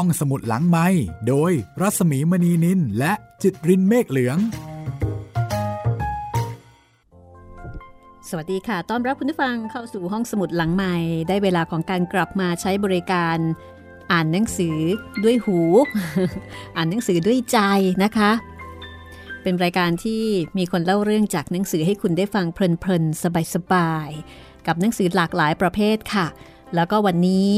ห้องสมุดหลังไม้โดยรัสมีมณีนินและจิตรินเมฆเหลือง สวัสดีค่ะ ต้อนรับคุณผู้ฟังเข้าสู่ห้องสมุดหลังใหม่ได้เวลาของการกลับมาใช้บริการ อ่านหนังสือด้วยหู อ่านหนังสือด้วยใจนะคะ เป็นรายการที่มีคนเล่าเรื่องจากหนังสือให้คุณได้ฟังเพลินๆสบายๆกับหนังสือหลากหลายประเภทค่ะ แล้วก็วันนี้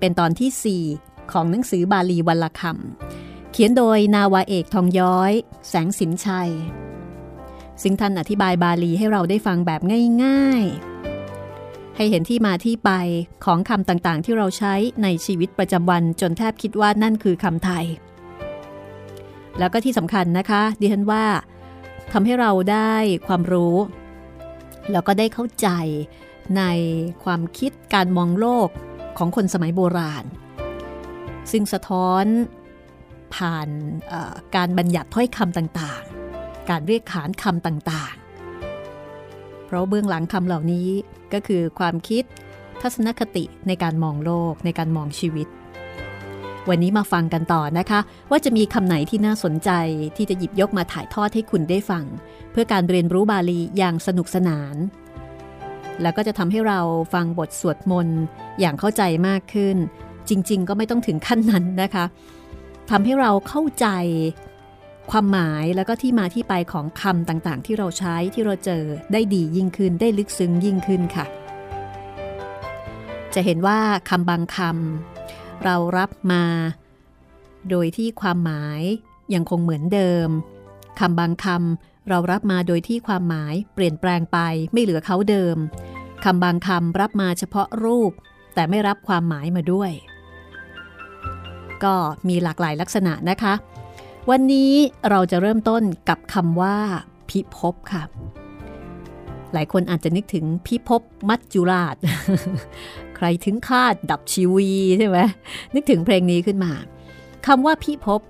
เป็นตอนที่ 4 ของหนังสือบาลีวันละคำเขียนโดยนาวาเอกทองย้อย แสงสินชัย ซึ่งท่านอธิบายบาลีให้เราได้ฟังแบบง่าย ๆ ให้เห็นที่มาที่ไปของคำต่างๆ ที่เราใช้ในชีวิตประจำวันจนแทบคิดว่านั่นคือคำไทย แล้วก็ที่สำคัญนะคะดิฉันว่าทำให้เราได้ความรู้ แล้วก็ได้เข้าใจในความคิดการมองโลกของคนสมัยโบราณ ซึ่งสะท้อนผ่านการบัญญัติถ้อยคำต่างๆ การเรียกขานคำต่างๆ เพราะเบื้องหลังคำเหล่านี้ก็คือความคิดทัศนคติในการมองโลกในการมองชีวิต วันนี้มาฟังกันต่อนะคะ ว่าจะมีคำไหนที่น่าสนใจที่จะหยิบยกมาถ่ายทอดให้คุณได้ฟัง เพื่อการเรียนรู้บาลีอย่างสนุกสนาน แล้วก็จะทำให้เราฟังบทสวดมนต์อย่างเข้าใจมากขึ้น จริง ๆ ก็ไม่ต้องถึงขั้นนั้นนะคะทำให้เราเข้าใจความหมายแล้วก็ที่มาที่ไปของคำต่างๆ ที่เราใช้ที่เราเจอได้ดียิ่งขึ้นได้ลึกซึ้งยิ่งขึ้นค่ะ จะเห็นว่าคำบางคำเรารับมา โดยที่ความหมายยังคงเหมือนเดิมคำบางคำเรารับมาโดยที่ความหมายเปลี่ยนแปลงไปไม่เหลือเขาเดิมคำบางคำรับมาเฉพาะรูป แต่ไม่รับความหมายมาด้วย ก็มีหลากหลายลักษณะนะคะ วันนี้เราจะเริ่มต้นกับคำว่า พิภพค่ะ หลายคนอาจจะนึกถึงพิภพมัจจุราช ใครถึงคาดดับชีวีใช่ไหมนึกถึงเพลงนี้ขึ้นมาคำว่าพิภพ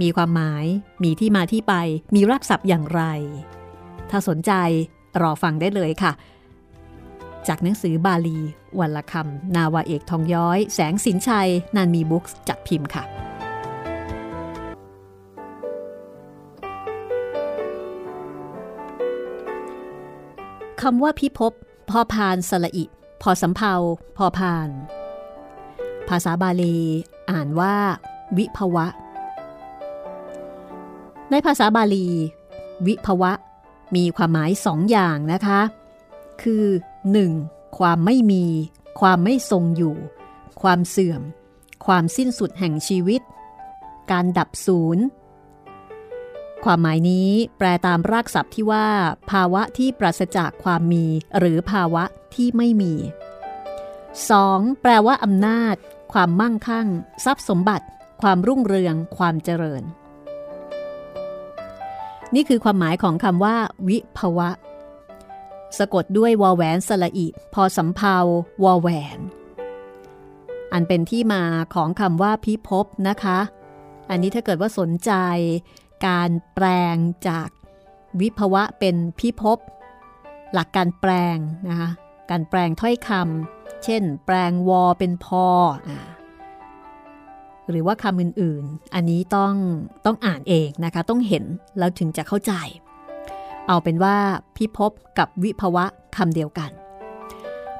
มีความหมาย มีที่มาที่ไป มีรากศัพท์อย่างไร ถ้าสนใจรอฟังได้เลยค่ะ จากหนังสือบาลี วันละคำนาวาเอกทองย้อย แสงสินชัย นันมีบุ๊กจัดพิมพ์ค่ะคำว่าพิภพพอพานสละอิพอสำเพาพอพาน ภาษาบาลี อ่านว่า วิภวะ ในภาษาบาลี วิภวะ มีความหมายสองอย่างนะคะ คือ 1. ความไม่มี ความไม่ทรงอยู่ ความเสื่อม ความสิ้นสุดแห่งชีวิต การดับศูนย์ ความหมายนี้แปลตามรากศัพท์ที่ว่า ภาวะที่ปราศจากความมี หรือภาวะที่ไม่มี 2. แปลว่าอำนาจ ความมั่งคั่ง ทรัพย์สมบัติ ความรุ่งเรือง ความเจริญ นี่คือความหมายของคำว่า วิภวะ สะกดด้วยวอแหวนสละอิพอสำเพาวอแหวน อันเป็นที่มาของคำว่าพิภพนะคะ อันนี้ถ้าเกิดว่าสนใจ การแปลงจากวิภวะเป็นพิภพหลักการแปลงนะคะการแปลงถ้อยคำเช่น แปลงวอเป็นพออหรือว่าคำอื่นๆ อันนี้ต้องต้องอ่านเองนะคะ ต้องเห็นแล้วถึงจะเข้าใจ เอาเป็นว่าพิภพกับวิภวะคำเดียวกัน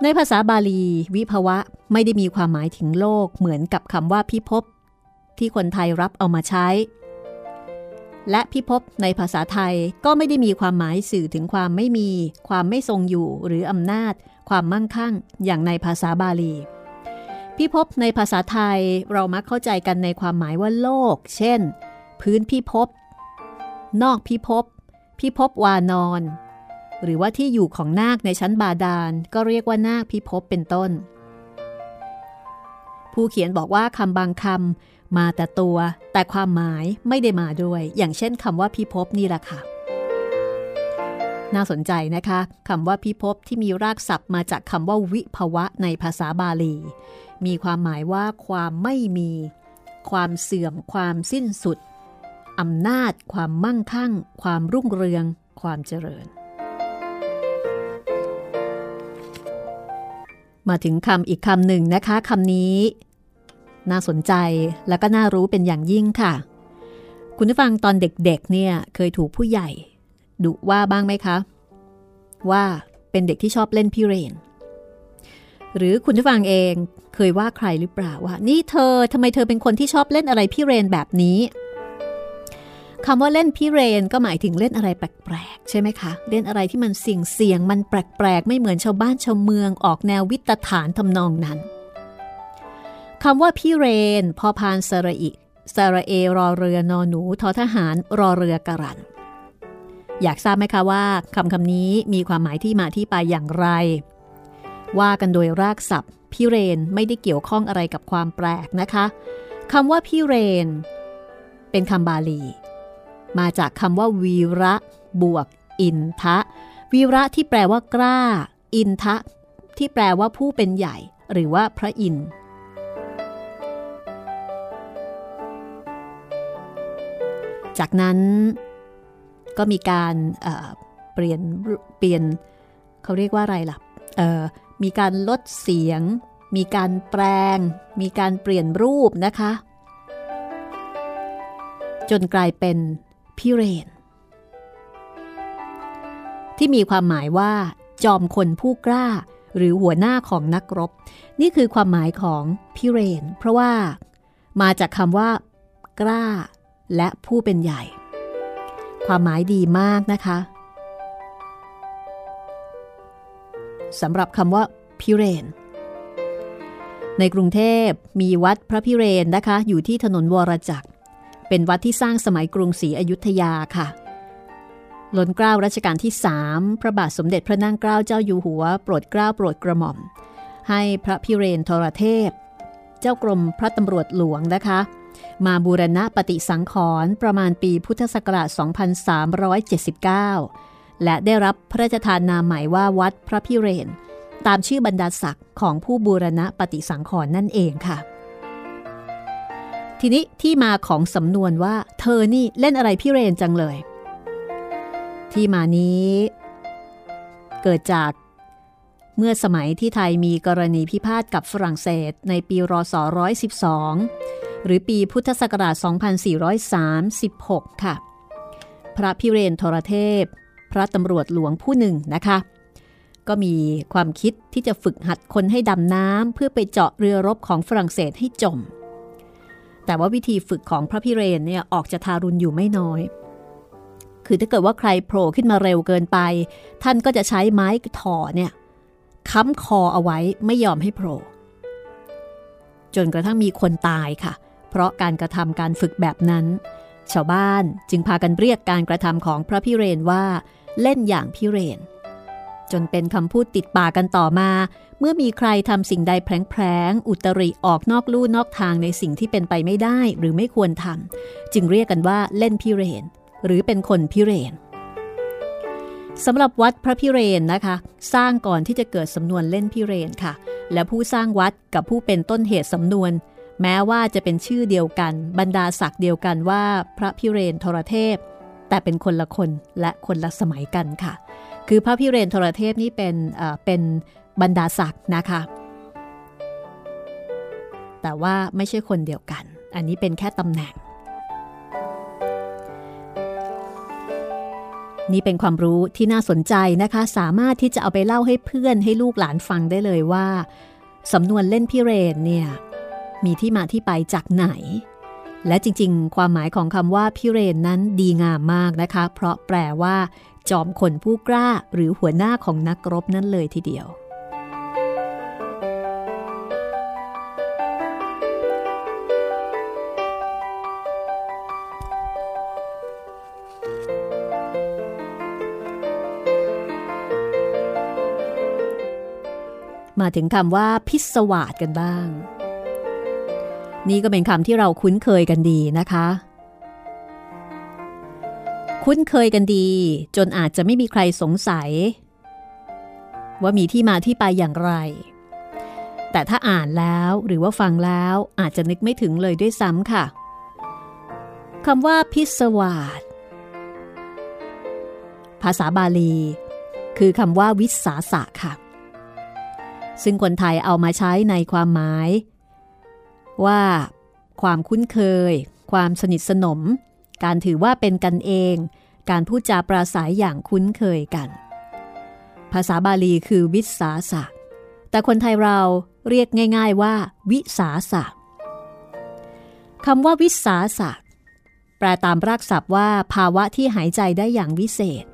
ในภาษาบาลี วิภวะไม่ได้มีความหมายถึงโลกเหมือนกับคำว่าพิภพที่คนไทยรับเอามาใช้ และพิภพในภาษาไทยก็ไม่ได้มีความหมายสื่อถึงความไม่มี ความไม่ทรงอยู่หรืออำนาจ ความมั่งคั่ง อย่างในภาษาบาลีพิภพในภาษาไทยเรามักเข้าใจกันในความหมายว่าโลก เช่น พื้นพิภพนอกพิภพ พิภพวานอนหรือว่าที่อยู่ของนาคในชั้นบาดาล ก็เรียกว่านาคพิภพเป็นต้น ผู้เขียนบอกว่าคำบางคำมาแต่ตัว แต่ความหมายไม่ได้มาด้วย อย่างเช่นคำว่าพิภพนี่แหละค่ะ น่าสนใจนะคะคำว่าพิภพที่มีรากศัพท์มาจากคำว่าวิภวะในภาษาบาลี มีความหมายว่าความไม่มี ความเสื่อม ความสิ้นสุด อำนาจ ความมั่งคั่ง ความรุ่งเรือง ความเจริญ มาถึงคำอีกคำหนึ่งนะคะคำนี้ น่าสนใจและก็น่ารู้เป็นอย่างยิ่งค่ะ คุณผู้ฟังตอนเด็กๆเนี่ยเคยถูกผู้ใหญ่ดุว่าบ้างไหมคะ ว่าเป็นเด็กที่ชอบเล่นพิเรน หรือคุณผู้ฟังเองเคยว่าใครหรือเปล่าว่า นี่เธอทำไมเธอเป็นคนที่ชอบเล่นอะไรพิเรนแบบนี้ คำว่าเล่นพิเรนก็หมายถึงเล่นอะไรแปลกๆใช่ไหมคะ เล่นอะไรที่มันเสี่ยงเสียงมันแปลกๆ ไม่เหมือนชาวบ้านชาวเมืองออกแนววิตฐานทำนองนั้นคำว่าพิเรน พอพานสระอิสระเอรอเรือนอหนูทอทหารรอเรือกระรัน อยากทราบไหมคะว่าคำคำนี้มีความหมายที่มาที่ไปอย่างไร ว่ากันโดยรากศัพท์พิเรนไม่ได้เกี่ยวข้องอะไรกับความแปลกนะคะคำว่าพิเรน เป็นคำบาลี มาจากคำว่าวีระบวก อินทะ วีระที่แปลว่ากล้า อินทะ ที่แปลว่าผู้เป็นใหญ่ หรือว่าพระอินทร์จากนั้นก็มีการเเปลี่ยนเปลี่ยนเขาเรียกว่าอะไรล่ะมีการลดเสียง มีการแปลง มีการเปลี่ยนรูปนะคะ จนกลายเป็น พิเรน ที่มีความหมายว่า จอมคนผู้กล้า หรือหัวหน้าของนักรบ นี่คือความหมายของพิเรน เพราะว่ามาจากคำว่า กล้า และผู้เป็นใหญ่ ความหมายดีมากนะคะสำหรับคำว่าพิเรน ในกรุงเทพมีวัดพระพิเรนนะคะ อยู่ที่ถนนวรจักร เป็นวัดที่สร้างสมัยกรุงศรีอยุธยาค่ะล้นเกล้ารัชกาลที่สามพระบาทสมเด็จพระนั่งเกล้าเจ้าอยู่หัว โปรดเกล้าโปรดกระหม่อม ให้พระพิเรนทรเทพ เจ้ากรมพระตำรวจหลวงนะคะ มาบูรณะปฏิสังขรณ์ประมาณปีพุทธศักราช 2379 และได้รับพระราชทานนามใหมายว่าวัดพระพิเรน ตามชื่อบรรดาศักดิ์ของผู้บูรณะปฏิสังขรณ์นั่นเองค่ะ ทีนี้ที่มาของสำนวนว่า เธอนี่เล่นอะไรพิเรนจังเลย ที่มานี้ เกิดจากเมื่อสมัยที่ไทยมีกรณีพิพาทกับฝรั่งเศสในปีรศ112 หรือปีพุทธศักราช 2436 ค่ะ พระพิเรนทรเทพ พระตำรวจหลวงผู้หนึ่งนะคะ ก็มีความคิดที่จะฝึกหัดคนให้ดำน้ำเพื่อไปเจาะเรือรบของฝรั่งเศสให้จม แต่ว่าวิธีฝึกของพระพิเรนเนี่ยออกจะทารุณอยู่ไม่น้อย คือถ้าเกิดว่าใครโผล่ขึ้นมาเร็วเกินไป ท่านก็จะใช้ไม้ถอเนี่ยค้ำคอเอาไว้ไม่ยอมให้โผล่จนกระทั่งมีคนตายค่ะ เพราะการกระทำการฝึกแบบนั้น ชาวบ้านจึงพากันเรียกการกระทำของพระพิเรนว่า เล่นอย่างพิเรน จนเป็นคำพูดติดปากกันต่อมา เมื่อมีใครทำสิ่งใดแผลงๆอุตริออกนอกลู่นอกทางในสิ่งที่เป็นไปไม่ได้หรือไม่ควรทำจึงเรียกกันว่าเล่นพิเรน หรือเป็นคนพิเรนสำหรับวัดพระพิเรนนะคะ สร้างก่อนที่จะเกิดสำนวนเล่นพิเรนค่ะ และผู้สร้างวัดกับผู้เป็นต้นเหตุสำนวน แม้ว่าจะเป็นชื่อเดียวกัน บรรดาศักดิ์เดียวกันว่าพระพิเรนทรเทพ แต่เป็นคนละคนและคนละสมัยกันค่ะ คือพระพิเรนทรเทพนี่เป็นเป็นบรรดาศักดิ์นะคะ แต่ว่าไม่ใช่คนเดียวกัน อันนี้เป็นแค่ตำแหน่ง นี่เป็นความรู้ที่น่าสนใจนะคะ สามารถที่จะเอาไปเล่าให้เพื่อนให้ลูกหลานฟังได้เลยว่าสำนวนเล่นพิเรนเนี่ยมีที่มาที่ไปจากไหน และจริงๆ ความหมายของคำว่าพิเรนนั้นดีงามมากนะคะ เพราะแปลว่า จอมคนผู้กล้าหรือหัวหน้าของนักรบนั่นเลยทีเดียว มาถึงคำว่าพิศวาสกันบ้าง นี่ก็เป็นคำที่เราคุ้นเคยกันดีนะคะ คุ้นเคยกันดี จนอาจจะไม่มีใครสงสัย ว่ามีที่มาที่ไปอย่างไร แต่ถ้าอ่านแล้วหรือว่าฟังแล้วอาจจะนึกไม่ถึงเลยด้วยซ้ำค่ะคำว่าพิศวาสภาษาบาลี คือคำว่าวิสาสะค่ะ ซึ่งคนไทยเอามาใช้ในความหมาย ว่า ความคุ้นเคย ความสนิทสนม การถือว่าเป็นกันเอง การพูดจาปราศัยอย่างคุ้นเคยกัน ภาษาบาลีคือวิสาสะ แต่คนไทยเราเรียกง่าย ๆว่า วิสาสะคำว่าวิสาสะ แปลตามรากศัพท์ว่า ภาวะที่หายใจได้อย่างวิเศษ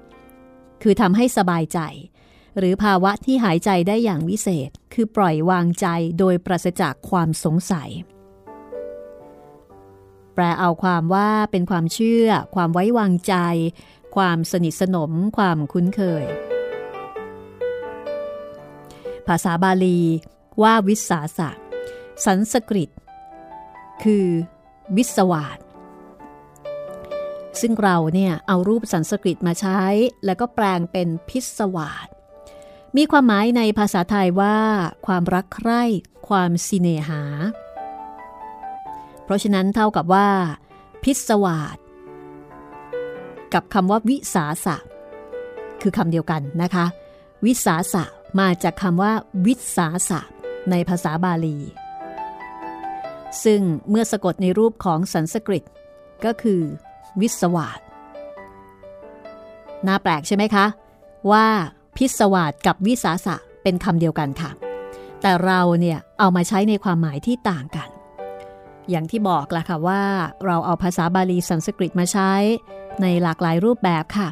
คือทำให้สบายใจ หรือภาวะที่หายใจได้อย่างวิเศษ คือปล่อยวางใจโดยปราศจากความสงสัย ปลเอาความว่าเป็นความเชื่อ ความไว้วางใจ ความสนิทสนม ความคุ้นเคย ภาษาบาลีว่าวิสาสะ สันสกฤต คือวิสวาสซึ่งเราเนี่ยเอารูปสันสกฤตมาใช้ แล้วก็แปลงเป็นพิศวาสมีความหมายในภาษาไทยว่า ความรักใคร่ ความสิเนหา เพราะฉะนั้นเท่ากับว่า พิศวาสกับคำว่าวิสาสะ คือคำเดียวกันนะคะ วิสาสะมาจากคำว่า วิสาสะ ในภาษาบาลี ซึ่งเมื่อสะกดในรูปของสันสกฤต ก็คือ วิสวาสน่าแปลกใช่ไหมคะ ว่าพิศวาสกับวิสาสะเป็นคำเดียวกันค่ะ แต่เราเนี่ยเอามาใช้ในความหมายที่ต่างกัน อย่างที่บอกละค่ะว่า เราเอาภาษาบาลีสันสกฤตมาใช้ในหลากหลายรูปแบบค่ะ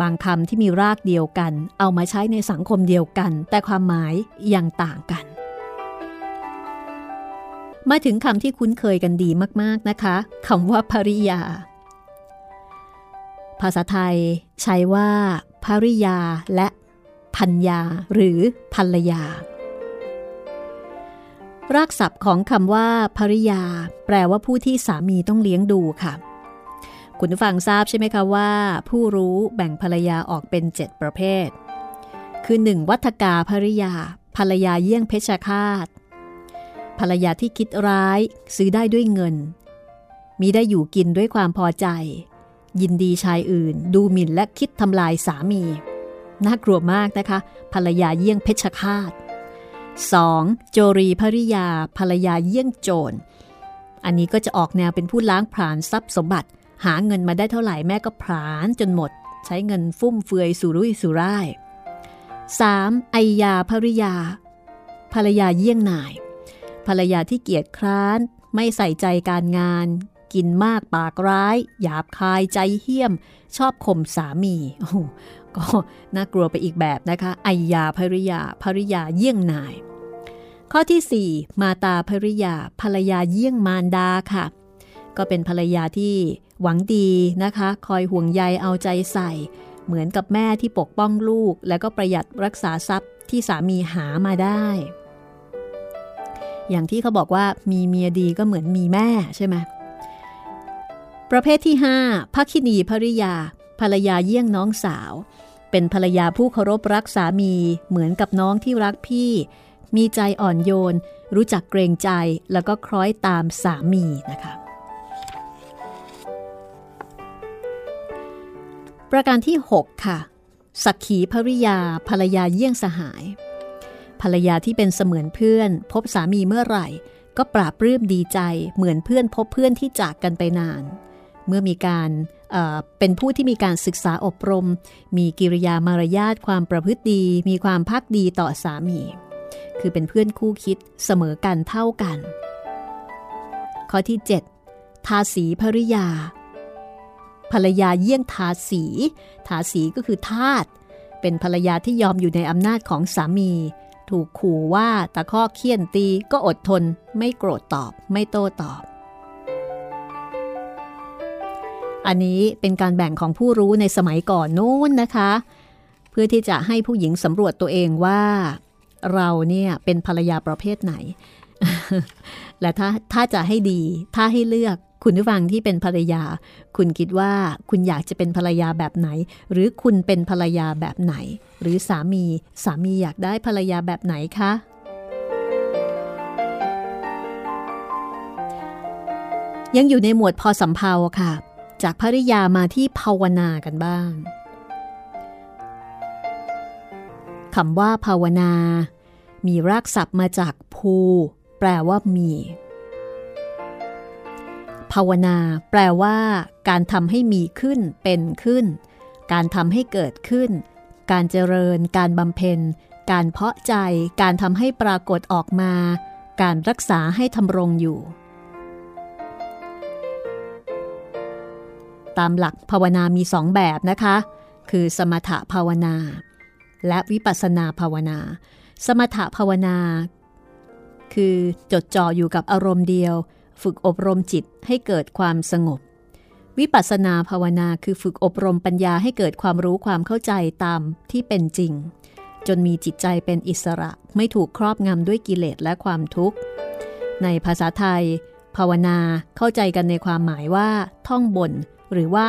บางคำที่มีรากเดียวกัน เอามาใช้ในสังคมเดียวกัน แต่ความหมายยังต่างกัน มาถึงคำที่คุ้นเคยกันดีมากๆนะคะคำว่าภริยา ภาษาไทยใช้ว่าภริยาและพัญญาหรือภรรยา รากศัพท์ของคำว่าภริยา แปลว่าผู้ที่สามีต้องเลี้ยงดูค่ะ คุณผู้ฟังทราบใช่ไหมคะว่า ผู้รู้แบ่งภรรยาออกเป็น 7 ประเภท คือ 1. วัฒกาภริยา ภรรยาเยี่ยงเพชฌฆาต ภรรยาที่คิดร้ายซื้อได้ด้วยเงิน มีได้อยู่กินด้วยความพอใจ ยินดีชายอื่น ดูหมิ่นและคิดทำลายสามี น่ากลัวมากนะคะ ภรรยาเยี่ยงเพชฌฆาต 2. โจรีภริยาภรรยาเยี่ยงโจร อันนี้ก็จะออกแนวเป็นผู้ล้างผลาญทรัพย์สมบัติ หาเงินมาได้เท่าไหร่แม่ก็ผลาญจนหมด ใช้เงินฟุ่มเฟือยสุรุ่ยสุร่าย 3. ไอยาภริยา ภรรยาเยี่ยงนาย ภรรยาที่เกียจคร้านไม่ใส่ใจการงาน กินมากปากร้าย หยาบคายใจเหี้ยม ชอบข่มสามีโอ้ก็น่ากลัวไปอีกแบบนะคะไอยาภริยาภริยาเยี่ยงนาย ข้อที่ 4 มาตาภริยาภรรยาเยี่ยงมารดาค่ะ ก็เป็นภรรยาที่หวังดีนะคะ คอยห่วงใยเอาใจใส่ เหมือนกับแม่ที่ปกป้องลูก และก็ประหยัดรักษาทรัพย์ที่สามีหามาได้ อย่างที่เขาบอกว่ามีเมียดีก็เหมือนมีแม่ใช่ไหม ประเภทที่5พัคินีภริยา ภรรยาเยี่ยงน้องสาว เป็นภรรยาผู้เคารพรักสามีเหมือนกับน้องที่รักพี่ มีใจอ่อนโยน รู้จักเกรงใจแล้วก็คล้อยตามสามีนะคะ ประการที่ 6 ค่ะ สักขีภริยา ภรรยาเยี่ยงสหาย ภรรยาที่เป็นเสมือนเพื่อน พบสามีเมื่อไหร่ ก็ปราบรื้มดีใจเหมือนเพื่อนพบเพื่อนที่จากกันไปนาน เมื่อมีการเป็นผู้ที่มีการศึกษาอบรม มีกิริยามารยาทความประพฤติดี มีความพักดีต่อสามี คือเป็นเพื่อนคู่คิดเสมอกันเท่ากัน ข้อที่ 7 ทาสีภริยา ภรรยาเยี่ยงทาสี ทาสีก็คือทาตเป็นภรรยาที่ยอมอยู่ในอำนาจของสามี ถูกขู่ว่าตะข้อเคี่ยนตีก็อดทน ไม่โกรธตอบ ไม่โต้ตอบ อันนี้เป็นการแบ่งของผู้รู้ในสมัยก่อนนู้นนะคะ เพื่อที่จะให้ผู้หญิงสำรวจตัวเองว่า เราเนี่ยเป็นภรรยาประเภทไหน และถ้าถ้าจะให้ดี ถ้าให้เลือกคุณผู้ฟังที่เป็นภรรยา คุณคิดว่าคุณอยากจะเป็นภรรยาแบบไหน หรือคุณเป็นภรรยาแบบไหน หรือสามีสามีอยากได้ภรรยาแบบไหนคะยังอยู่ในหมวดพอสำเพาค่ะ จากภริยามาที่ภาวนากันบ้างคำว่าภาวนา มีรากศัพท์มาจากภู แปลว่ามี ภาวนา แปลว่า การทำให้มีขึ้น เป็นขึ้น การทำให้เกิดขึ้น การเจริญ การบำเพ็ญ การเพาะใจ การทำให้ปรากฏออกมา การรักษาให้ทำรงอยู่ ตามหลักภาวนามีสองแบบนะคะ คือสมถภาวนา และวิปัสนาภาวนา สมถภาวนา คือจดจ่ออยู่กับอารมณ์เดียว ฝึกอบรมจิตให้เกิดความสงบ วิปัสสนาภาวนาคือฝึกอบรมปัญญาให้เกิดความรู้ความเข้าใจตามที่เป็นจริง จนมีจิตใจเป็นอิสระไม่ถูกครอบงำด้วยกิเลสและความทุกข์ ในภาษาไทยภาวนาเข้าใจกันในความหมายว่า ท่องบน หรือว่า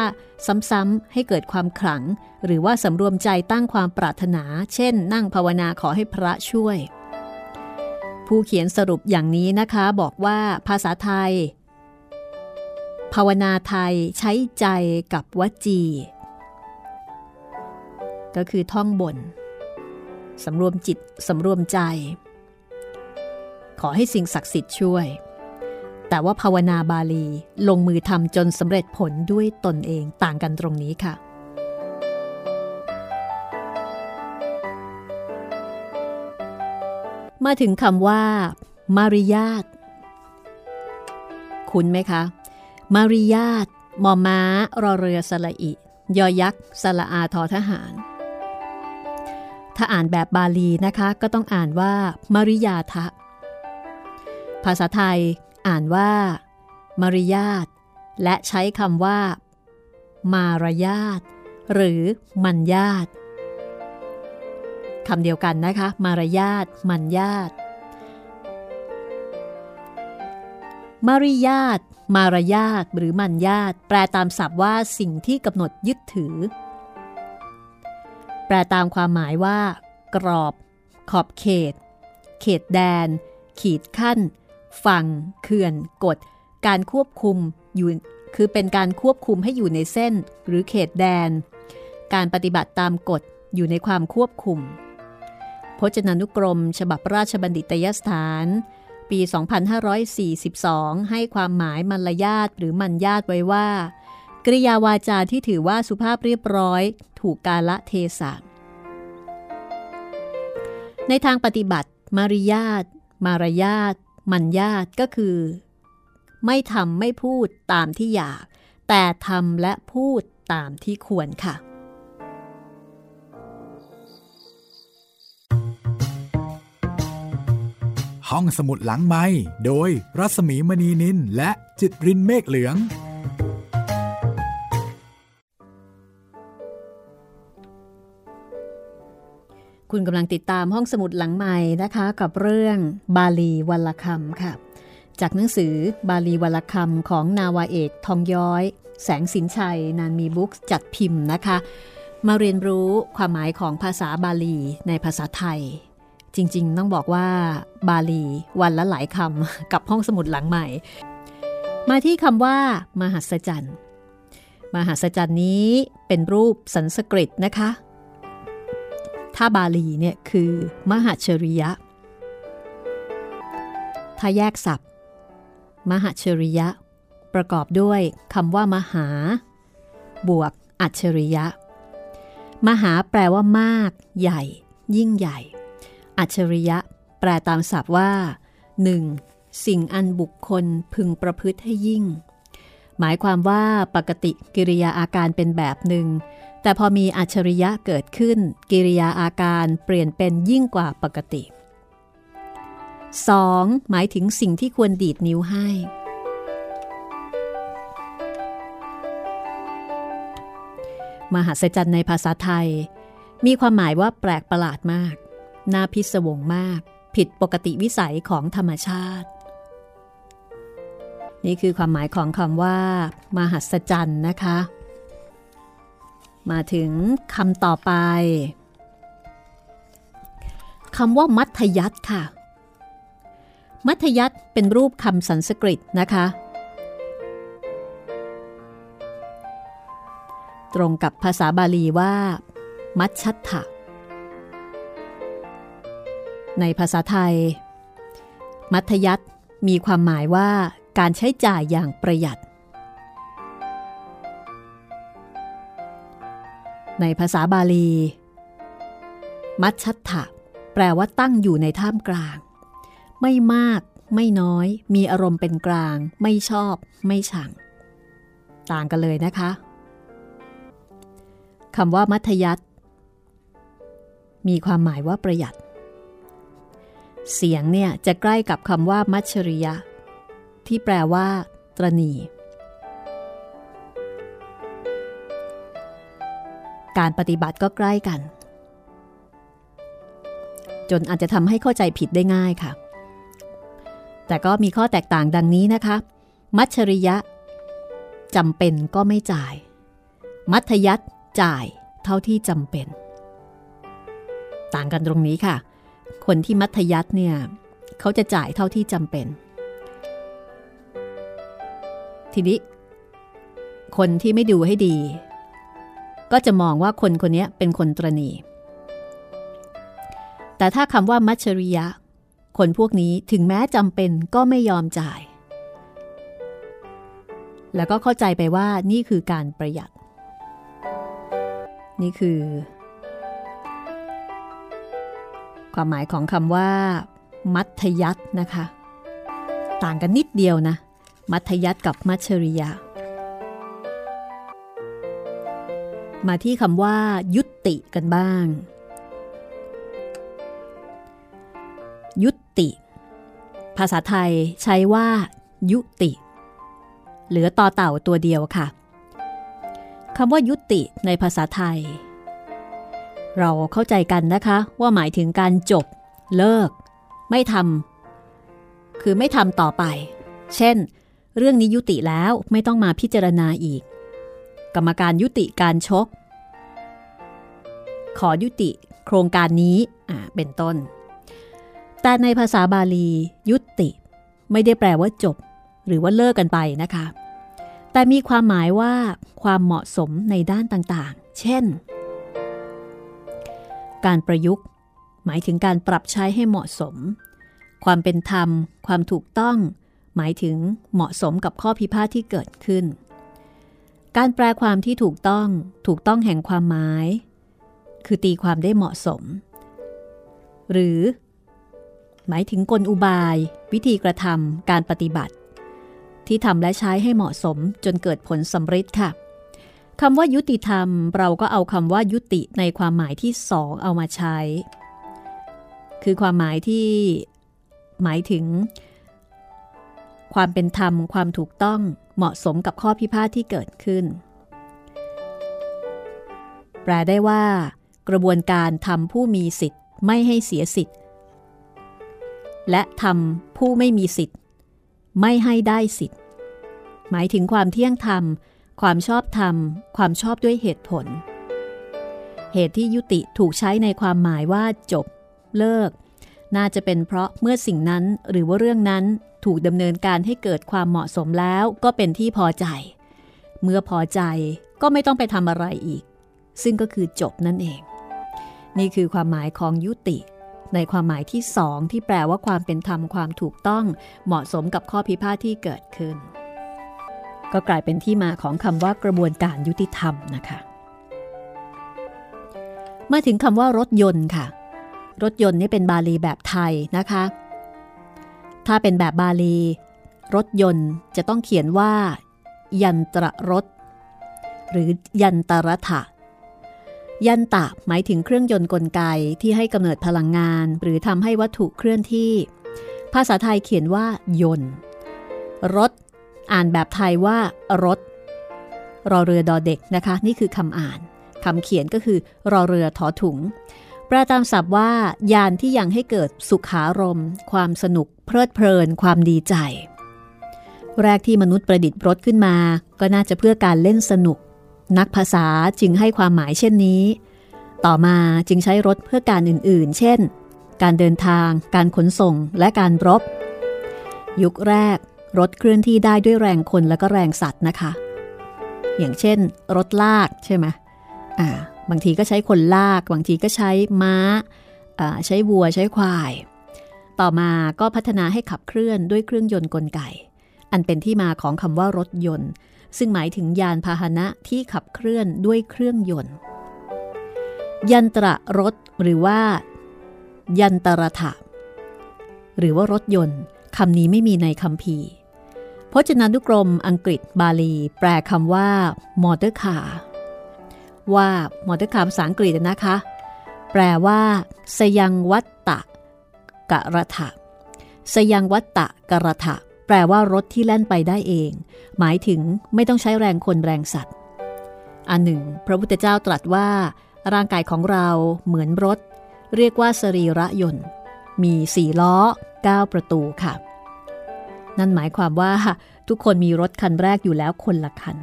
ซ้ำๆให้เกิดความขลัง หรือว่าสำรวมใจตั้งความปรารถนา เช่น นั่งภาวนาขอให้พระช่วย ผู้เขียนสรุปอย่างนี้นะคะบอกว่าภาษาไทย ภาวนาไทยใช้ใจกับวจี ก็คือท่องบนสำรวมจิตสำรวมใจ ขอให้สิ่งศักดิ์สิทธิ์ช่วย แต่ว่าภาวนาบาลีลงมือทำจนสำเร็จผลด้วยตนเองต่างกันตรงนี้ค่ะ มาถึงคำว่า มาริยาตคุ้นไหมคะ มาริยาตมอม้ารอเรือสละอิยอยักษ์สละอาทอทหาร ถ้าอ่านแบบบาลีนะคะ ก็ต้องอ่านว่า มาริยาทะ ภาษาไทย อ่านว่า มารยาท และใช้คำว่า มารยาท หรือมัญญาตคำเดียวกันนะคะ มารยาท มัญญาตมารยาทมารยาทหรือมัญญาตแปลตามศัพท์ว่าสิ่งที่กำหนดยึดถือ แปลตามความหมายว่า กรอบ ขอบเขต เขตแดน ขีดขั้น ฝั่งเขื่อนกฎการควบคุมอยู่คือเป็นการควบคุมให้อยู่ในเส้นหรือเขตแดน การปฏิบัติตามกฎอยู่ในความควบคุม พจนานุกรม ฉบับราชบัณฑิตยสถาน ปี 2542 ให้ความหมายมัลยาตหรือมัญญาตไว้ว่า กริยาวาจาที่ถือว่าสุภาพเรียบร้อย ถูกกาละเทศะ ในทางปฏิบัติ มารยาทมารยาท มัญญาตก็คือ ไม่ทำไม่พูดตามที่อยาก แต่ทำและพูดตามที่ควรค่ะ ห้องสมุดหลังไม้โดยรัสมีมณีนินและจิตรินเมฆเหลือง คุณกำลังติดตามห้องสมุดหลังใหม่นะคะ กับเรื่องบาลีวัลคำค่ะ จากหนังสือบาลีวัลคำของนาวาเอกทองย้อย แสงสินชัยนานมีบุ๊กจัดพิมพ์นะคะ มาเรียนรู้ความหมายของภาษาบาลีในภาษาไทย จริงๆ ต้องบอกว่าบาลีวันละหลายคำกับห้องสมุดหลังใหม่ มาที่คำว่า มหัศจรรย์ มหัศจรรย์นี้เป็นรูปสันสกฤตนะคะ ถ้าบาลีเนี่ยคือมหาชริยะ ถ้าแยกศัพท์ มหาชริยะ ประกอบด้วยคำว่ามหา บวกอัจฉริยะ มหาแปลว่ามาก ใหญ่ ยิ่งใหญ่ อัจฉริยะ แปลตามศัพท์ว่า 1. สิ่งอันบุคคลพึงประพฤติให้ยิ่ง หมายความว่าปกติกิริยาอาการเป็นแบบหนึ่ง แต่พอมีอัจฉริยะเกิดขึ้น กิริยาอาการเปลี่ยนเป็นยิ่งกว่าปกติ 2. หมายถึงสิ่งที่ควรดีดนิ้วให้ มหัศจรรย์ในภาษาไทย มีความหมายว่าแปลกประหลาดมาก น่าพิศวงมาก ผิดปกติวิสัยของธรรมชาติ นี่คือความหมายของคำว่า มหัศจรรย์นะคะ มาถึงคำต่อไปคำว่ามัธยัตค่ะ มัธยัตเป็นรูปคำสันสกฤตนะคะ ตรงกับภาษาบาลีว่า มัชชัตถะ ในภาษาไทย มัธยัตมีความหมายว่าการใช้จ่ายอย่างประหยัด ในภาษาบาลี มัชชัตถะแปลว่าตั้งอยู่ในท่ามกลาง ไม่มากไม่น้อย มีอารมณ์เป็นกลาง ไม่ชอบ ไม่ชัง ต่างกันเลยนะคะคำว่ามัธยัตมีความหมายว่าประหยัด เสียงเนี่ยจะใกล้กับคำว่ามัชริยะ ที่แปลว่า ตรณี การปฏิบัติก็ใกล้กัน จนอาจจะทำให้เข้าใจผิดได้ง่ายค่ะ แต่ก็มีข้อแตกต่างดังนี้นะคะ มัชริยะจำเป็นก็ไม่จ่าย มัธยัตจ่ายเท่าที่จำเป็น ต่างกันตรงนี้ค่ะ คนที่มัธยัตเนี่ยเขาจะจ่ายเท่าที่จำเป็น ทีนี้ คนที่ไม่ดูให้ดี ก็จะมองว่าคนคนนี้เป็นคนตรณี แต่ถ้าคำว่ามัชริยะ คนพวกนี้ถึงแม้จำเป็นก็ไม่ยอมจ่าย แล้วก็เข้าใจไปว่านี่คือการประหยัด นี่คือ ความหมายของคำว่า มัธยัตนะคะ ต่างกันนิดเดียวนะ มัธยัตกับมัชริยะ มาที่คำว่ายุติกันบ้าง ยุติ ภาษาไทยใช้ว่า ยุติ เหลือต่อเต่าตัวเดียวค่ะคำว่ายุติในภาษาไทย เราเข้าใจกันนะคะว่าหมายถึงการจบ เลิก ไม่ทำคือไม่ทำต่อไป เช่น เรื่องนี้ยุติแล้วไม่ต้องมาพิจารณาอีก กรรมการยุติการชก ขอยุติโครงการนี้เป็นต้น แต่ในภาษาบาลียุติ ไม่ได้แปลว่าจบ หรือว่าเลิกกันไปนะคะ แต่มีความหมายว่าความเหมาะสมในด้านต่างๆ เช่น การประยุกต์ หมายถึงการปรับใช้ให้เหมาะสม ความเป็นธรรม ความถูกต้อง หมายถึงเหมาะสมกับข้อพิพาทที่เกิดขึ้น การแปลความที่ถูกต้องถูกต้องแห่งความหมาย คือตีความได้เหมาะสม หรือ หมายถึงกลอุบาย วิธีกระทำการปฏิบัติ ที่ทำและใช้ให้เหมาะสมจนเกิดผลสำเร็จค่ะคำว่ายุติธรรม เราก็เอาคำว่ายุติในความหมายที่สองเอามาใช้ คือความหมายที่ หมายถึง ความเป็นธรรม ความถูกต้อง เหมาะสมกับข้อพิพาทที่เกิดขึ้น แปลได้ว่า กระบวนการทำผู้มีสิทธิ์ไม่ให้เสียสิทธิ์ และทำผู้ไม่มีสิทธิ์ ไม่ให้ได้สิทธิ์ หมายถึงความเที่ยงธรรม ความชอบธรรม ความชอบด้วยเหตุผล เหตุที่ยุติถูกใช้ในความหมายว่าจบ เลิก น่าจะเป็นเพราะเมื่อสิ่งนั้นหรือว่าเรื่องนั้น ถูกดำเนินการให้เกิดความเหมาะสมแล้วก็เป็นที่พอใจ เมื่อพอใจก็ไม่ต้องไปทำอะไรอีก ซึ่งก็คือจบนั่นเอง นี่คือความหมายของยุติ ในความหมายที่สองที่แปลว่าความเป็นธรรมความถูกต้องเหมาะสมกับข้อพิพาทที่เกิดขึ้น ก็กลายเป็นที่มาของคำว่ากระบวนการยุติธรรมนะคะมาถึงคำว่ารถยนต์ค่ะ รถยนต์นี่เป็นบาลีแบบไทยนะคะ ถ้าเป็นแบบบาลี รถยนต์จะต้องเขียนว่า ยันตรรถ หรือยันตรถะยันตะหมายถึงเครื่องยนต์กลไกที่ให้กำเนิดพลังงาน หรือทำให้วัตถุเคลื่อนที่ ภาษาไทยเขียนว่า ยนต์รถ อ่านแบบไทยว่ารถ รอเรือดอเด็กนะคะ นี่คือคำอ่านคำเขียนก็คือ รอเรือถอถุง แปลตามศัพท์ว่ายานที่ยังให้เกิดสุขารม ความสนุก เพลิดเพลิน ความดีใจ แรกที่มนุษย์ประดิษฐ์รถขึ้นมา ก็น่าจะเพื่อการเล่นสนุก นักภาษาจึงให้ความหมายเช่นนี้ ต่อมาจึงใช้รถเพื่อการอื่นๆ เช่น การเดินทาง การขนส่ง และการรบ ยุคแรก รถเคลื่อนที่ได้ด้วยแรงคนและก็แรงสัตว์นะคะ อย่างเช่น รถลากใช่ไหมอ่า บางทีก็ใช้คนลาก บางทีก็ใช้ม้า ใช้วัวใช้ควาย ต่อมาก็พัฒนาให้ขับเคลื่อนด้วยเครื่องยนต์กลไก อันเป็นที่มาของคำว่ารถยนต์ ซึ่งหมายถึงยานพาหนะที่ขับเคลื่อนด้วยเครื่องยนต์ ยันตรรถหรือว่า ยันตรถะหรือว่ารถยนต์คำนี้ไม่มีในคัมภีร์ พจนานุกรมอังกฤษบาลี แปลคำว่า motor car ว่า motor car ภาษาอังกฤษนะคะ แปลว่าสยังวัตตะกะระถะสยังวัตตะกะระถะแปลว่ารถที่แล่นไปได้เอง หมายถึงไม่ต้องใช้แรงคนแรงสัตว์ อันหนึ่ง พระพุทธเจ้าตรัสว่า ร่างกายของเราเหมือนรถ เรียกว่าสรีระยนต์ มีสี่ล้อ 9 ประตูค่ะ นั่นหมายความว่าทุกคนมีรถคันแรกอยู่แล้วคนละคัน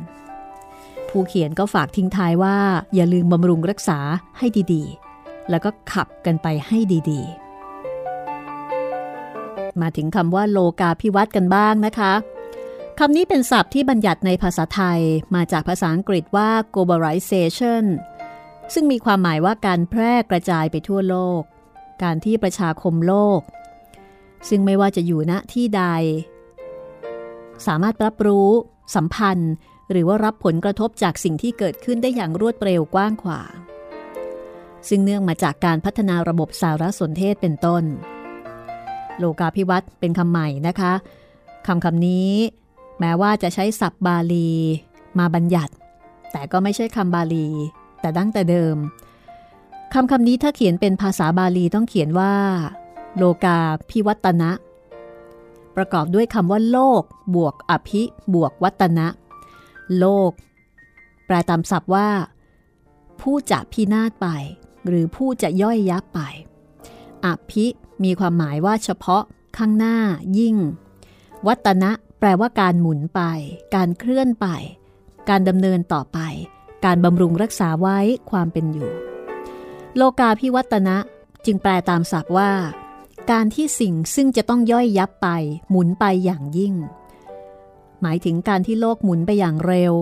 ผู้เขียนก็ฝากทิ้งท้ายว่า อย่าลืมบำรุงรักษาให้ดีๆ แล้วก็ขับกันไปให้ดีๆ มาถึงคำว่าโลกาพิวัตกันบ้างนะคะคำนี้เป็นศัพท์ที่บัญญัติในภาษาไทยมาจากภาษาอังกฤษว่า globalization ซึ่งมีความหมายว่าการแพร่กระจายไปทั่วโลก การที่ประชาคมโลก ซึ่งไม่ว่าจะอยู่ณที่ใด สามารถรับรู้ สัมพันธ์ หรือว่ารับผลกระทบจากสิ่งที่เกิดขึ้นได้อย่างรวดเร็วกว้างขวางซึ่งเนื่องมาจากการพัฒนาระบบสารสนเทศเป็นต้น โลกาภิวัตน์เป็นคำใหม่นะคะคำคำนี้ แม้ว่าจะใช้ศัพท์บาลี มาบัญญัติ แต่ก็ไม่ใช่คำบาลี แต่ดั้งแต่เดิมคำคำนี้ถ้าเขียนเป็นภาษาบาลีต้องเขียนว่า โลกาพิวัตนะ ประกอบด้วยคำว่าโลก บวกอภิ บวกวัตนะ โลก แปลตามศัพท์ว่า ผู้จะพินาศไป หรือผู้จะย่อยยับไปอภิมีความหมายว่าเฉพาะข้างหน้ายิ่ง วัตนะแปลว่าการหมุนไป การเคลื่อนไป การดำเนินต่อไป การบำรุงรักษาไว้ความเป็นอยู่ โลกาพิวัตนะจึงแปลตามศัพท์ว่า การที่สิ่งซึ่งจะต้องย่อยยับไป หมุนไปอย่างยิ่ง หมายถึงการที่โลกหมุนไปอย่างเร็ว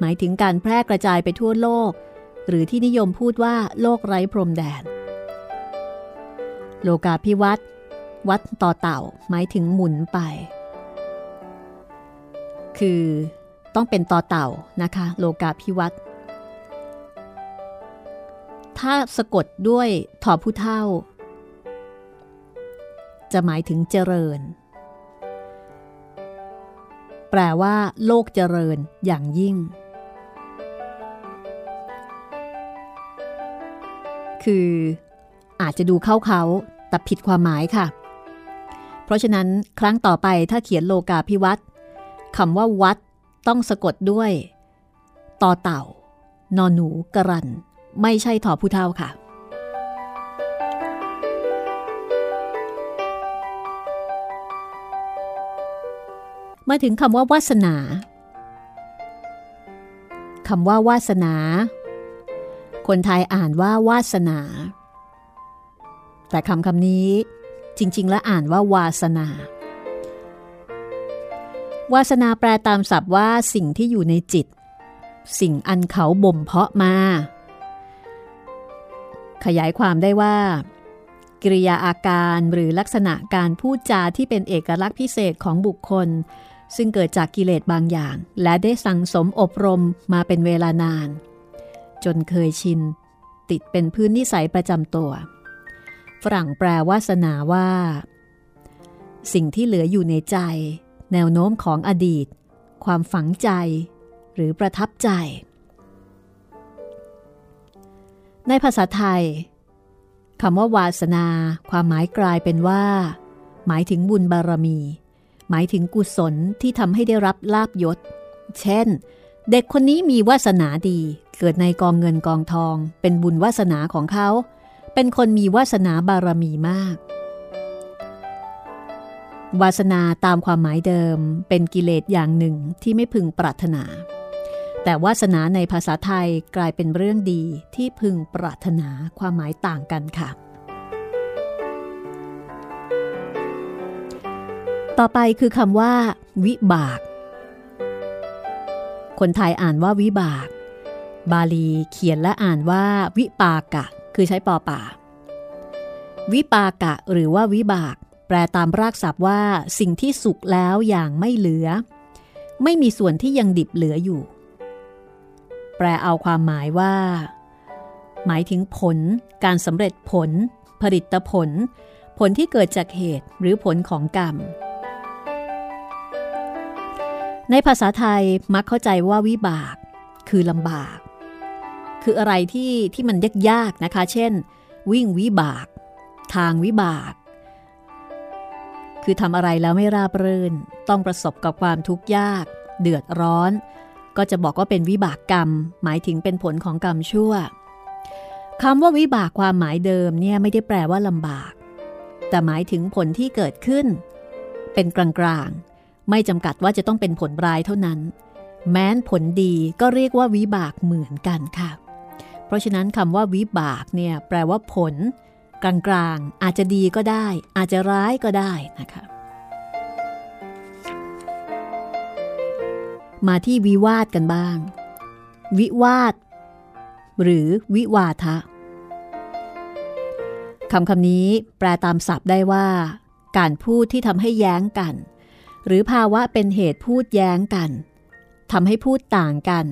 หมายถึงการแพร่กระจายไปทั่วโลก หรือที่นิยมพูดว่าโลกไร้พรมแดน โลกาพิวัตวัดต่อเต่า หมายถึงหมุนไป คือต้องเป็นต่อเต่านะคะ โลกาพิวัตถ้าสะกดด้วยถอผู้เท่า จะหมายถึงเจริญ แปลว่า โลกเจริญอย่างยิ่ง คืออาจจะดูเข้าเขาแต่ผิดความหมายค่ะ เพราะฉะนั้นครั้งต่อไปถ้าเขียนโลกาพิวัตคำว่าวัดต้องสะกดด้วยต่อเต่า นอนหนูกรัน ไม่ใช่ถอผู้เท่าค่ะ มาถึงคำว่าวาสนาคำว่าวาสนา คนไทยอ่านว่าวาสนา แต่คำคำนี้จริง ๆ แล้วอ่านว่าวาสนา วาสนาแปลตามศัพท์ว่าสิ่งที่อยู่ในจิต สิ่งอันเขาบ่มเพาะมา ขยายความได้ว่า กิริยาอาการหรือลักษณะการพูดจาที่เป็นเอกลักษณ์พิเศษของบุคคล ซึ่งเกิดจากกิเลสบางอย่าง และได้สั่งสมอบรมมาเป็นเวลานาน จนเคยชิน ติดเป็นพื้นนิสัยประจำตัว ฝรั่งแปลวาสนาว่า สิ่งที่เหลืออยู่ในใจ แนวโน้มของอดีต ความฝังใจ หรือประทับใจ ในภาษาไทยคำว่าวาสนา ความหมายกลายเป็นว่า หมายถึงบุญบารมี หมายถึงกุศลที่ทำให้ได้รับลาบยศ เช่น เด็กคนนี้มีวาสนาดี เกิดในกองเงินกองทอง เป็นบุญวาสนาของเขา เป็นคนมีวาสนาบารมีมาก วาสนาตามความหมายเดิม เป็นกิเลสอย่างหนึ่งที่ไม่พึงปรารถนา แต่วาสนาในภาษาไทยกลายเป็นเรื่องดีที่พึงปรารถนาความหมายต่างกันค่ะ ต่อไปคือคำว่า วิบาก คนไทยอ่านว่าวิบาก บาลีเขียนและอ่านว่า วิปากะ คือใช้ปอป่า วิปากะ หรือว่าวิบาก แปลตามรากศัพท์ว่า สิ่งที่สุกแล้วอย่างไม่เหลือ ไม่มีส่วนที่ยังดิบเหลืออยู่ แปลเอาความหมายว่า หมายถึงผล การสำเร็จผล ผลิตผลผลที่เกิดจากเหตุหรือผลของกรรม ในภาษาไทยมักเข้าใจว่าวิบาก คือลำบาก คืออะไรที่ที่มันยากๆนะคะ เช่น วิ่งวิบาก ทางวิบาก คือทำอะไรแล้วไม่ราบรื่น ต้องประสบกับความทุกข์ยาก เดือดร้อน ก็จะบอกว่าเป็นวิบากกรรม หมายถึงเป็นผลของกรรมชั่วคำว่าวิบากความหมายเดิมเนี่ยไม่ได้แปลว่าลำบาก แต่หมายถึงผลที่เกิดขึ้น เป็นกลางๆ ไม่จำกัดว่าจะต้องเป็นผลร้ายเท่านั้น แม้นผลดีก็เรียกว่าวิบากเหมือนกันค่ะ เพราะฉะนั้นคำว่าวิบากเนี่ยแปลว่าผล กลางๆ อาจจะดีก็ได้ อาจจะร้ายก็ได้นะคะมาที่วิวาทกันบ้าง วิวาท หรือวิวาทะคำคำนี้แปลตามศัพท์ได้ว่า การพูดที่ทำให้แย้งกัน หรือภาวะเป็นเหตุพูดแย้งกันทำให้พูดต่างกัน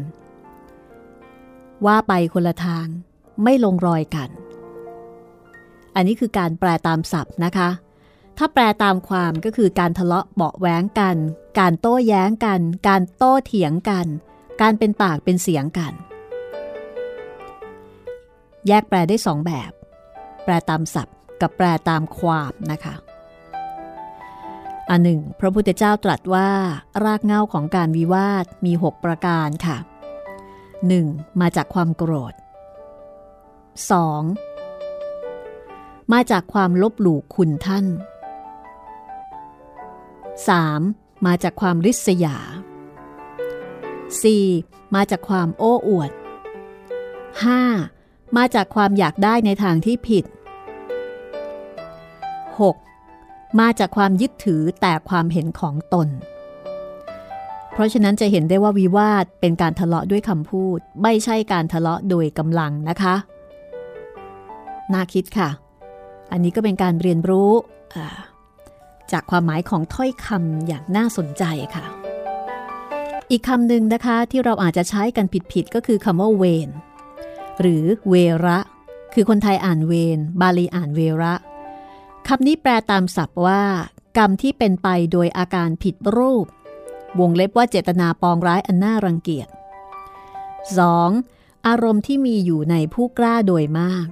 ว่าไปคนละทางไม่ลงรอยกัน อันนี้คือการแปลตามศัพท์นะคะ ถ้าแปลตามความก็คือการทะเลาะเบาแหวงกัน การโต้แย้งกัน การโต้เถียงกัน การเป็นปากเป็นเสียงกัน แยกแปลได้สองแบบ แปลตามศัพท์กับแปลตามความนะคะ อันหนึ่ง พระพุทธเจ้าตรัสว่ารากเง้าของการวิวาทมี 6 ประการค่ะ 1. มาจากความโกรธ 2. มาจากความลบหลู่คุณท่าน 3. มาจากความริษยา 4. มาจากความโอ้อวด 5. มาจากความอยากได้ในทางที่ผิด 6. มาจากความยึดถือแต่ความเห็นของตน เพราะฉะนั้นจะเห็นได้ว่าวิวาทเป็นการทะเลาะด้วยคำพูด ไม่ใช่การทะเลาะโดยกำลังนะคะน่าคิดค่ะ อันนี้ก็เป็นการเรียนรู้จากความหมายของถ้อยคำอย่างน่าสนใจค่ะ อีกคำหนึ่งนะคะที่เราอาจจะใช้กันผิดๆก็คือคำว่าเวนหรือเวระ คือคนไทยอ่านเวนบาลีอ่านเวระ คำนี้แปลตามศัพท์ว่า กรรมที่เป็นไปโดยอาการผิดรูป วงเล็บว่าเจตนาปองร้ายอันน่ารังเกียจ 2. อารมณ์ที่มีอยู่ในผู้กล้าโดยมาก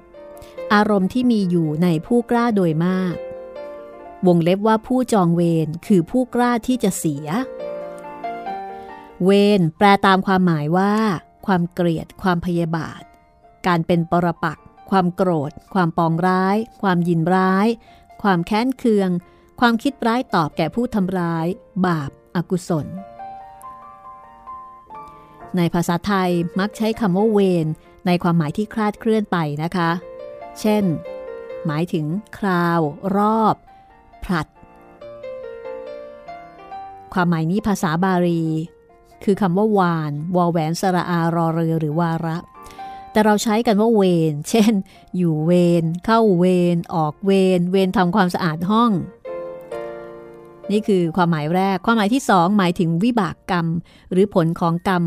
อารมณ์ที่มีอยู่ในผู้กล้าโดยมาก วงเล็บว่าผู้จองเวรคือผู้กล้าที่จะเสีย เวรแปลตามความหมายว่า ความเกลียด ความพยาบาท การเป็นปรปักความโกรธ ความปองร้าย ความยินร้าย ความแค้นเคือง ความคิดร้ายตอบแก่ผู้ทำร้าย บาปอากุศล ในภาษาไทยมักใช้คำว่าเวรในความหมายที่คลาดเคลื่อนไปนะคะ เช่น หมายถึงคราว รอบ ผลัด ความหมายนี้ภาษาบาลี คือคำว่าวาน วอแหวนสระอารอเรือหรือวาระ แต่เราใช้กันว่าเวร เช่น อยู่เวร เข้าเวร ออกเวร เวรทำความสะอาดห้อง นี่คือความหมายแรก ความหมายที่สองหมายถึงวิบากกรรม หรือผลของกรรม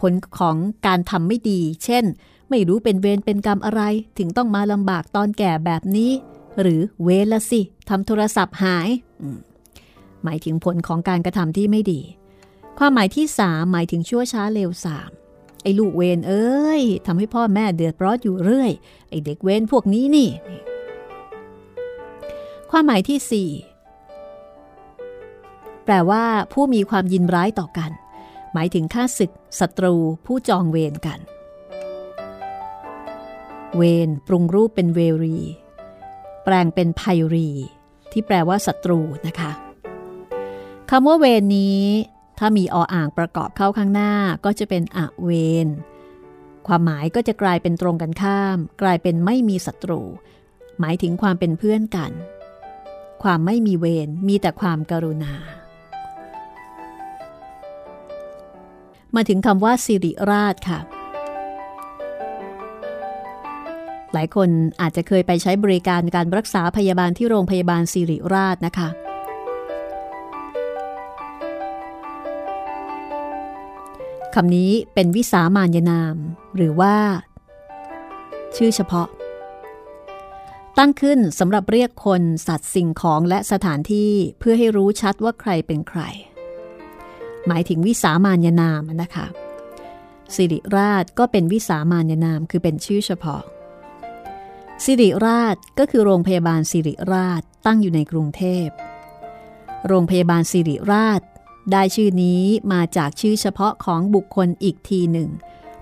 ผลของการทำไม่ดี เช่น ไม่รู้เป็นเวรเป็นกรรมอะไร ถึงต้องมาลำบากตอนแก่แบบนี้ หรือเวรละสิทำโทรศัพท์หาย หมายถึงผลของการกระทำที่ไม่ดี ความหมายที่สามหมายถึงชั่วช้าเลวสาม อ้ลูกเวนเอ้ยทำให้พ่อแม่เดือดร้อนอยู่เรื่อย ไอ้เด็กเวนพวกนี้นี่ ความหมายที่ 4 แปลว่า ผู้มีความยินร้ายต่อกัน หมายถึงข้าศึกศัตรู ผู้จองเวรกัน เวนปรุงรูปเป็นเวรี แปลงเป็นไพรี ที่แปลว่าศัตรูนะคะคำว่าเวนนี้ ถ้ามีออ่างประกอบเข้าข้างหน้าก็จะเป็นอเวน ความหมายก็จะกลายเป็นตรงกันข้าม กลายเป็นไม่มีศัตรู หมายถึงความเป็นเพื่อนกัน ความไม่มีเวรมีแต่ความกรุณา มาถึงคำว่าสิริราชค่ะ หลายคนอาจจะเคยไปใช้บริการการรักษาพยาบาลที่โรงพยาบาลสิริราชนะคะ คำนี้เป็นวิสามานยนาม หรือว่า ชื่อเฉพาะ ตั้งขึ้นสำหรับเรียกคนสัตว์สิ่งของและสถานที่เพื่อให้รู้ชัดว่าใครเป็นใคร หมายถึงวิสามานยนามนะคะสิริราชก็เป็นวิสามานยนามคือเป็นชื่อเฉพาะ สิริราชก็คือโรงพยาบาลสิริราชตั้งอยู่ในกรุงเทพ โรงพยาบาลสิริราช ได้ชื่อนี้มาจากชื่อเฉพาะของบุคคลอีกทีหนึ่ง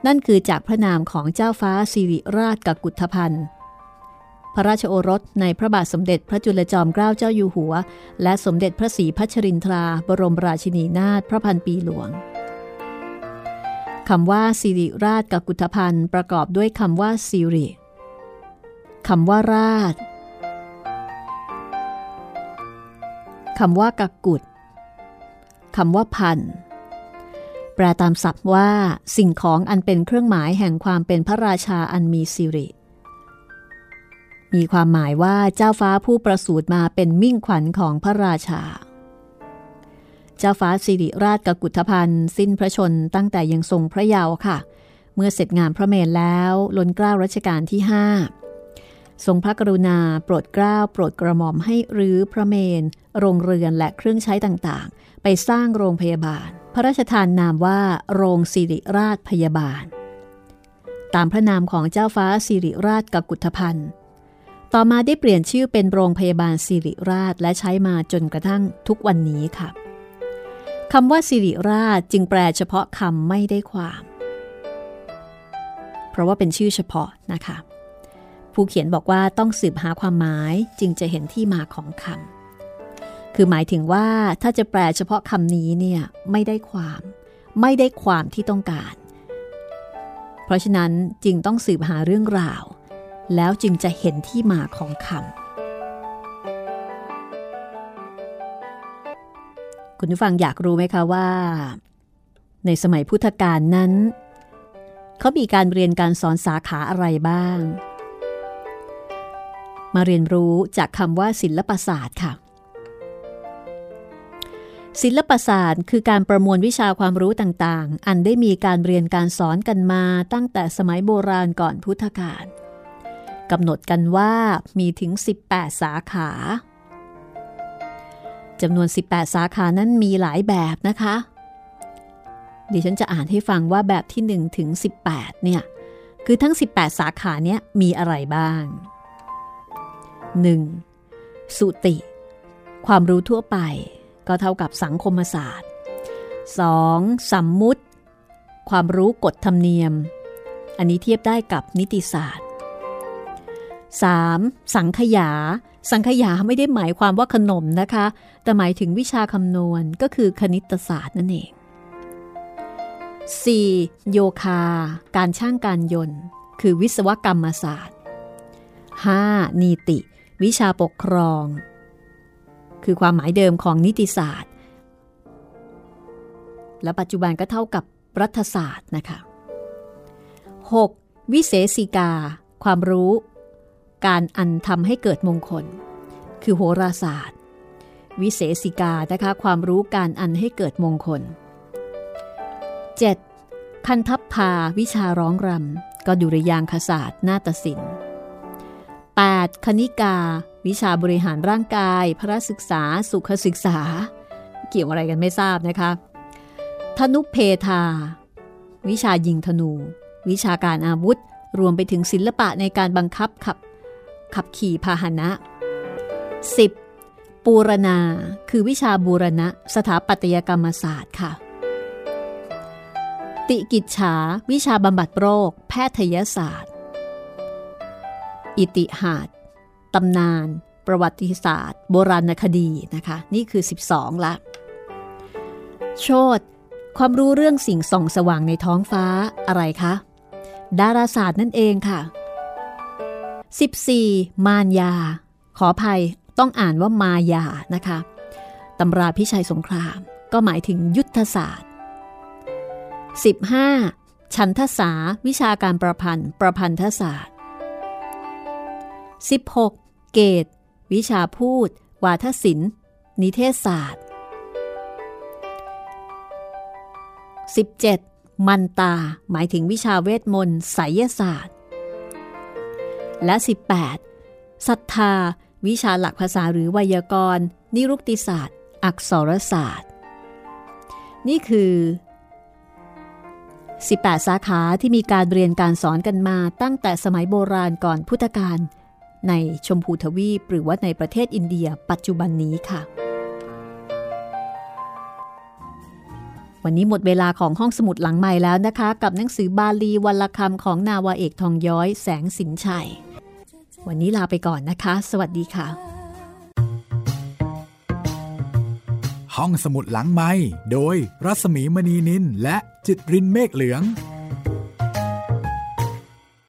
นั่นคือจากพระนามของเจ้าฟ้าสิริราชกกุฏพันธ์พระราชโอรสในพระบาทสมเด็จพระจุลจอมเกล้าเจ้าอยู่หัว และสมเด็จพระศรีพัชรินทราบรมราชินีนาถพระพันปีหลวงคำว่าสิริราชกักุฏพันธ์ประกอบด้วยคำว่าสิริคำว่าราชคำว่ากักกุด คำว่าพันแปลตามศัพท์ว่า สิ่งของอันเป็นเครื่องหมายแห่งความเป็นพระราชาอันมีสิริ มีความหมายว่าเจ้าฟ้าผู้ประสูติมาเป็นมิ่งขวัญของพระราชา เจ้าฟ้าสิริราชกกุฏพันธ์สิ้นพระชนตั้งแต่ยังทรงพระเยาว์ค่ะ เมื่อเสร็จงานพระเมรุแล้วล้นเกล้ารัชกาลที่ห้าทรงพระกรุณาโปรดเกล้าโปรดกระหม่อมให้รื้อพระเมน โรงเรือนและเครื่องใช้ต่างๆ ไปสร้างโรงพยาบาล พระราชทานนามว่า โรงสิริราชพยาบาล ตามพระนามของเจ้าฟ้าสิริราชกกุฏพันธ์ต่อมาได้เปลี่ยนชื่อเป็นโรงพยาบาลสิริราชและใช้มาจนกระทั่งทุกวันนี้ค่ะคำว่าสิริราชจึงแปลเฉพาะคำไม่ได้ความ เพราะว่าเป็นชื่อเฉพาะนะคะ ผู้เขียนบอกว่าต้องสืบหาความหมายจึงจะเห็นที่มาของคำ คือหมายถึงว่าถ้าจะแปลเฉพาะคำนี้เนี่ยไม่ได้ความ ไม่ได้ความที่ต้องการ เพราะฉะนั้นจึงต้องสืบหาเรื่องราว แล้วจึงจะเห็นที่มาของคำคุณผู้ฟังอยากรู้ไหมคะว่า ในสมัยพุทธกาลนั้น เขามีการเรียนการสอนสาขาอะไรบ้าง มาเรียนรู้จากคำว่าศิลปศาสตร์ค่ะ ศิลปศาสตร์คือการประมวลวิชาความรู้ต่างๆ อันได้มีการเรียนการสอนกันมาตั้งแต่สมัยโบราณก่อนพุทธกาลกำหนดกันว่ามีถึง 18 สาขาจำนวน 18 สาขานั้นมีหลายแบบนะคะ ดิฉันจะอ่านให้ฟังว่าแบบที่ 1 ถึง 18 เนี่ย คือทั้ง 18 สาขาเนี้ยมีอะไรบ้าง 1. สุติ ความรู้ทั่วไป ก็เท่ากับสังคมศาสตร์ 2. สัมมุติ ความรู้กฎธรรมเนียม อันนี้เทียบได้กับนิติศาสตร์ 3. สังขยา สังขยาไม่ได้หมายความว่าขนมนะคะ แต่หมายถึงวิชาคำนวณก็คือคณิตศาสตร์นั่นเอง 4. โยคา การช่างการยนต์ คือวิศวกรรมศาสตร์ 5. นีติ วิชาปกครอง คือความหมายเดิมของนิติศาสตร์ และปัจจุบันก็เท่ากับรัฐศาสตร์นะคะ 6. วิเศษิกา ความรู้ การอันทำให้เกิดมงคล คือโหราศาสตร์ วิเศษิกานะคะความรู้การอันให้เกิดมงคล 7. คันทัพพาวิชาร้องรำก็ดุริยางคศาสตร์ นาฏศิลป์ 8. คณิกา วิชาบริหารร่างกาย พระศึกษา สุขศึกษา เกี่ยวอะไรกันไม่ทราบนะคะ ธนุเพทา วิชายิงธนู วิชาการอาวุธ รวมไปถึงศิลปะในการบังคับขับขับขี่พาหนะ 10. ปูรณา คือวิชาบูรณะ สถาปัตยกรรมศาสตร์ค่ะ ติกิจฉา วิชาบำบัดโรค แพทยศาสตร์ อิติหาด ตำนาน ประวัติศาสตร์ โบราณคดีนะคะ นี่คือ 12 ละ โชดความรู้เรื่องสิ่งส่องสว่างในท้องฟ้าอะไรคะ ดาราศาสตร์นั่นเองค่ะ 14. มารยา ขออภัยต้องอ่านว่ามายานะคะตำราพิชัยสงคราม ก็หมายถึงยุทธศาสตร์ 15. ชันทศาวิชาการประพันธ์ ประพันธศาสตร์ 16. เกต วิชาพูด วาทศิลป์ นิเทศศาสตร์ 17. มันตา หมายถึงวิชาเวทมนต์ไสยศาสตร์ และ 18. ศรัทธา วิชาหลักภาษาหรือไวยากรณ์ นิรุกติศาสตร์ อักษรศาสตร์ นี่คือ 18 สาขาที่มีการเรียนการสอนกันมาตั้งแต่สมัยโบราณก่อนพุทธกาล ในชมพูทวีปหรือว่าในประเทศอินเดียปัจจุบันนี้ค่ะ วันนี้หมดเวลาของห้องสมุดหลังใหม่แล้วนะคะ กับหนังสือบาลีวันละคำของนาวาเอกทองย้อยแสงสินชัย วันนี้ลาไปก่อนนะคะ สวัสดีค่ะ ห้องสมุดหลังไม้โดยรัสมีมณีนินและจิตรินเมฆเหลือง